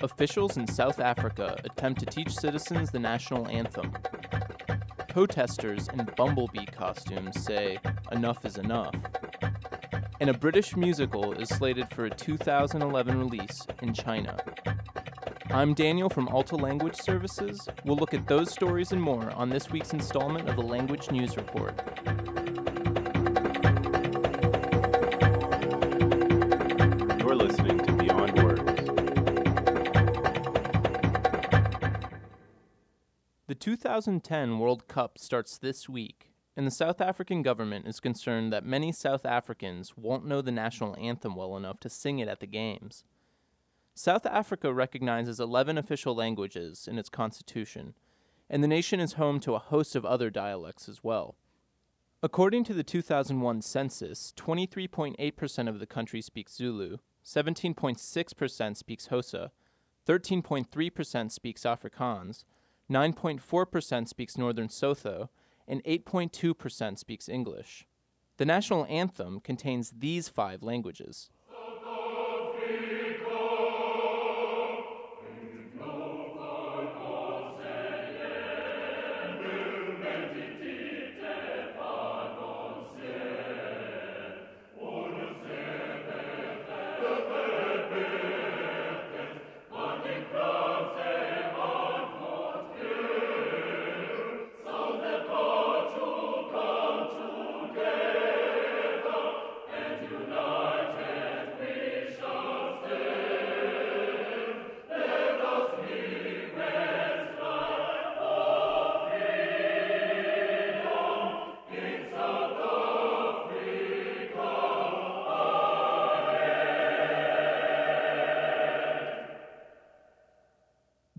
Officials in South Africa attempt to teach citizens the national anthem. Protesters in bumblebee costumes say, enough is enough. And a British musical is slated for a 2011 release in China. I'm Daniel from Alta Language Services. We'll look at those stories and more on this week's installment of the Language News Report. 2010 World Cup starts this week, and the South African government is concerned that many South Africans won't know the national anthem well enough to sing it at the games. South Africa recognizes 11 official languages in its constitution, and the nation is home to a host of other dialects as well. According to the 2001 census, 23.8% of the country speaks Zulu, 17.6% speaks Xhosa, 13.3% speaks Afrikaans, 9.4% speaks Northern Sotho, and 8.2% speaks English. The national anthem contains these five languages.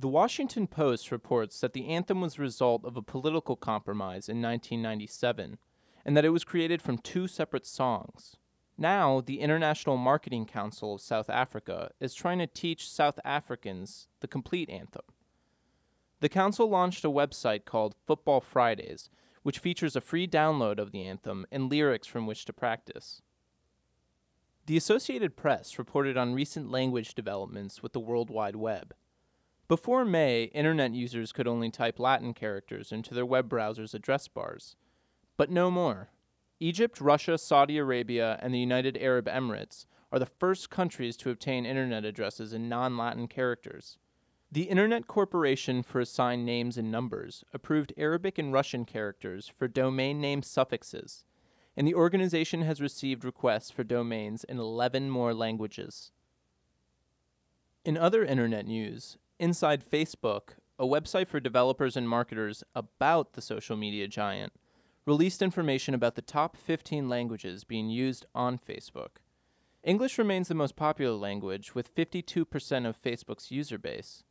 Washington Post reports that the anthem was the result of a political compromise in 1997 and that it was created from two separate songs. Now, the International Marketing Council of South Africa is trying to teach South Africans the complete anthem. The council launched a website called Football Fridays, which features a free download of the anthem and lyrics from which to practice. The Associated Press reported on recent language developments with the World Wide Web. Before May, internet users could only type Latin characters into their web browser's address bars. But no more. Egypt, Russia, Saudi Arabia, and the United Arab Emirates are the first countries to obtain internet addresses in non Latin characters. The Internet Corporation for Assigned Names and Numbers approved Arabic and Russian characters for domain name suffixes, and the organization has received requests for domains in 11 more languages. In other internet news, inside Facebook, a website for developers and marketers about the social media giant, released information about the top 15 languages being used on Facebook. English remains the most popular language, with 52% of Facebook's user base.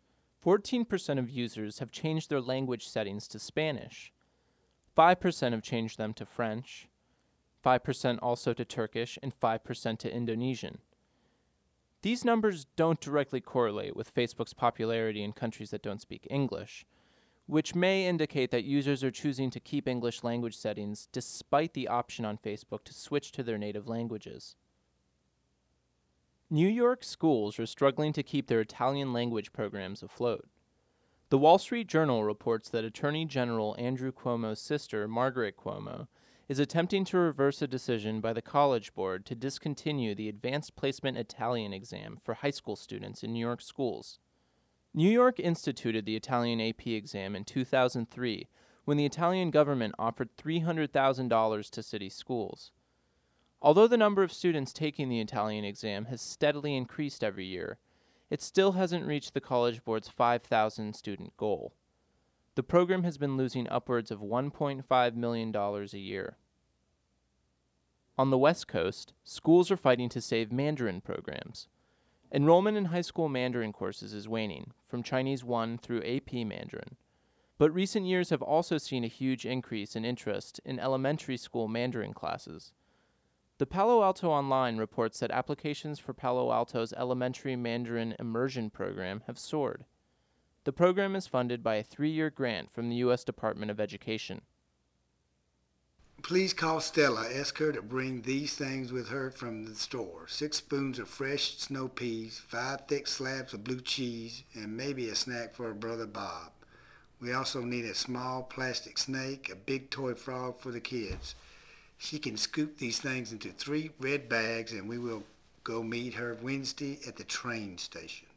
14% of users have changed their language settings to Spanish. 5% have changed them to French. 5% also to Turkish, and 5% to Indonesian. These numbers don't directly correlate with Facebook's popularity in countries that don't speak English, which may indicate that users are choosing to keep English language settings despite the option on Facebook to switch to their native languages. New York schools are struggling to keep their Italian language programs afloat. The Wall Street Journal reports that Attorney General Andrew Cuomo's sister, Margaret Cuomo, is attempting to reverse a decision by the College Board to discontinue the Advanced Placement Italian exam for high school students in New York schools. New York instituted the Italian AP exam in 2003 when the Italian government offered $300,000 to city schools. Although the number of students taking the Italian exam has steadily increased every year, it still hasn't reached the College Board's 5,000 student goal. The program has been losing upwards of $1.5 million a year. On the West Coast, schools are fighting to save Mandarin programs. Enrollment in high school Mandarin courses is waning, from Chinese 1 through AP Mandarin. But recent years have also seen a huge increase in interest in elementary school Mandarin classes. The Palo Alto Online reports that applications for Palo Alto's elementary Mandarin immersion program have soared. The program is funded by a three year grant from the U.S. Department of Education. Please call Stella. Ask her to bring these things with her from the store. Six spoons of fresh snow peas, five thick slabs of blue cheese, and maybe a snack for her brother Bob. We also need a small plastic snake, a big toy frog for the kids. She can scoop these things into three red bags and we will go meet her Wednesday at the train station.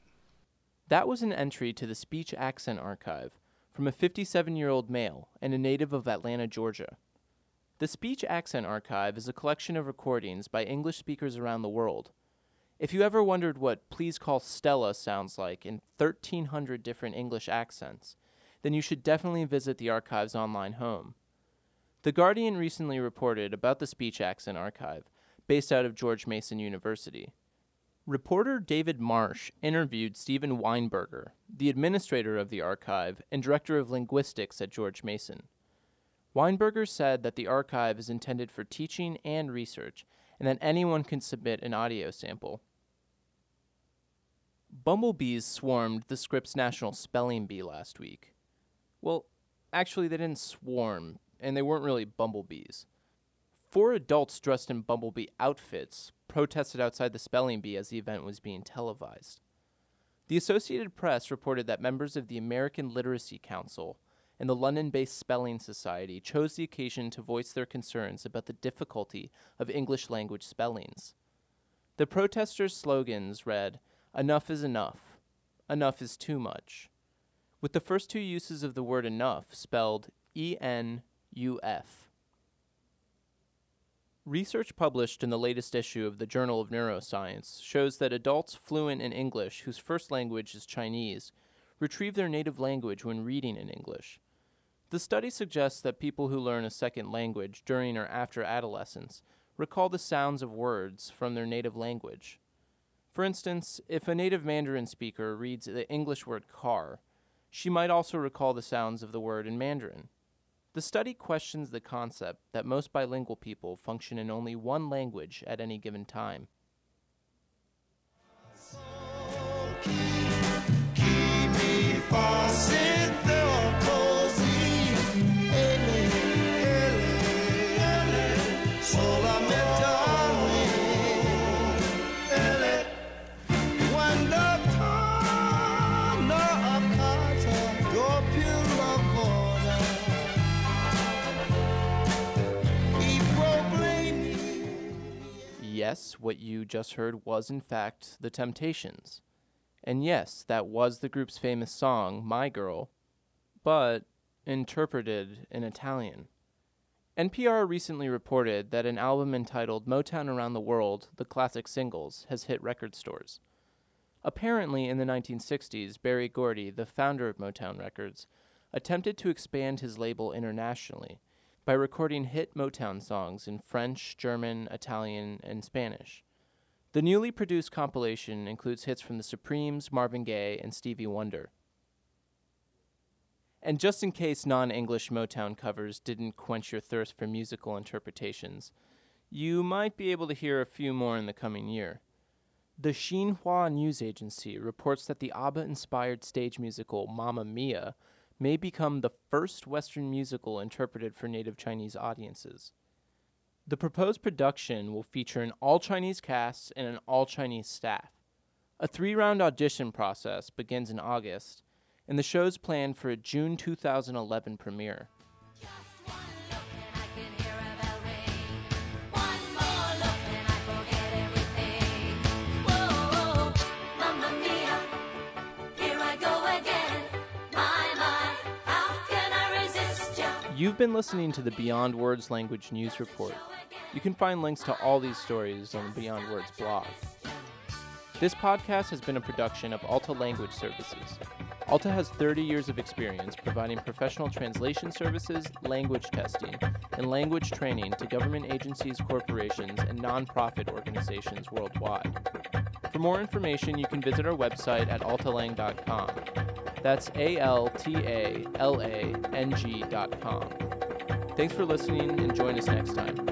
That was an entry to the Speech Accent Archive from a 57 year old male and a native of Atlanta, Georgia. The Speech Accent Archive is a collection of recordings by English speakers around the world. If you ever wondered what Please Call Stella sounds like in 1,300 different English accents, then you should definitely visit the archive's online home. The Guardian recently reported about the Speech Accent Archive, based out of George Mason University. Reporter David Marsh interviewed Steven Weinberger, the administrator of the archive and director of linguistics at George Mason. Weinberger said that the archive is intended for teaching and research, and that anyone can submit an audio sample. Bumblebees swarmed the Scripps National Spelling Bee last week. Well, actually, they didn't swarm, and they weren't really bumblebees. Four adults dressed in bumblebee outfits protested outside the spelling bee as the event was being televised. The Associated Press reported that members of the American Literacy Council and the London based Spelling Society chose the occasion to voice their concerns about the difficulty of English language spellings. The protesters' slogans read, Enough is enough, enough is too much, with the first two uses of the word enough spelled E N U F. Research published in the latest issue of the Journal of Neuroscience shows that adults fluent in English whose first language is Chinese retrieve their native language when reading in English. The study suggests that people who learn a second language during or after adolescence recall the sounds of words from their native language. For instance, if a native Mandarin speaker reads the English word car, she might also recall the sounds of the word in Mandarin. The study questions the concept that most bilingual people function in only one language at any given time. Yes, what you just heard was in fact The Temptations. And yes, that was the group's famous song, My Girl, but interpreted in Italian. NPR recently reported that an album entitled Motown Around the World The Classic Singles has hit record stores. Apparently, in the 1960s, Berry Gordy, the founder of Motown Records, attempted to expand his label internationally by recording hit Motown songs in French, German, Italian, and Spanish. The newly produced compilation includes hits from the Supremes, Marvin Gaye, and Stevie Wonder. And just in case non English Motown covers didn't quench your thirst for musical interpretations, you might be able to hear a few more in the coming year. The Xinhua news agency reports that the ABBA inspired stage musical Mamma Mia may become the first Western musical interpreted for native Chinese audiences. The proposed production will feature an all Chinese cast and an all Chinese staff. A three round audition process begins in August, and the show is planned for a June 2011 premiere. You've been listening to the Beyond Words Language News Report. You can find links to all these stories on the Beyond Words blog. This podcast has been a production of Alta Language Services. Alta has 30 years of experience providing professional translation services, language testing, and language training to government agencies, corporations, and nonprofit organizations worldwide. For more information, you can visit our website at altalang.com. That's A L T A L A N G dot com. Thanks for listening and join us next time.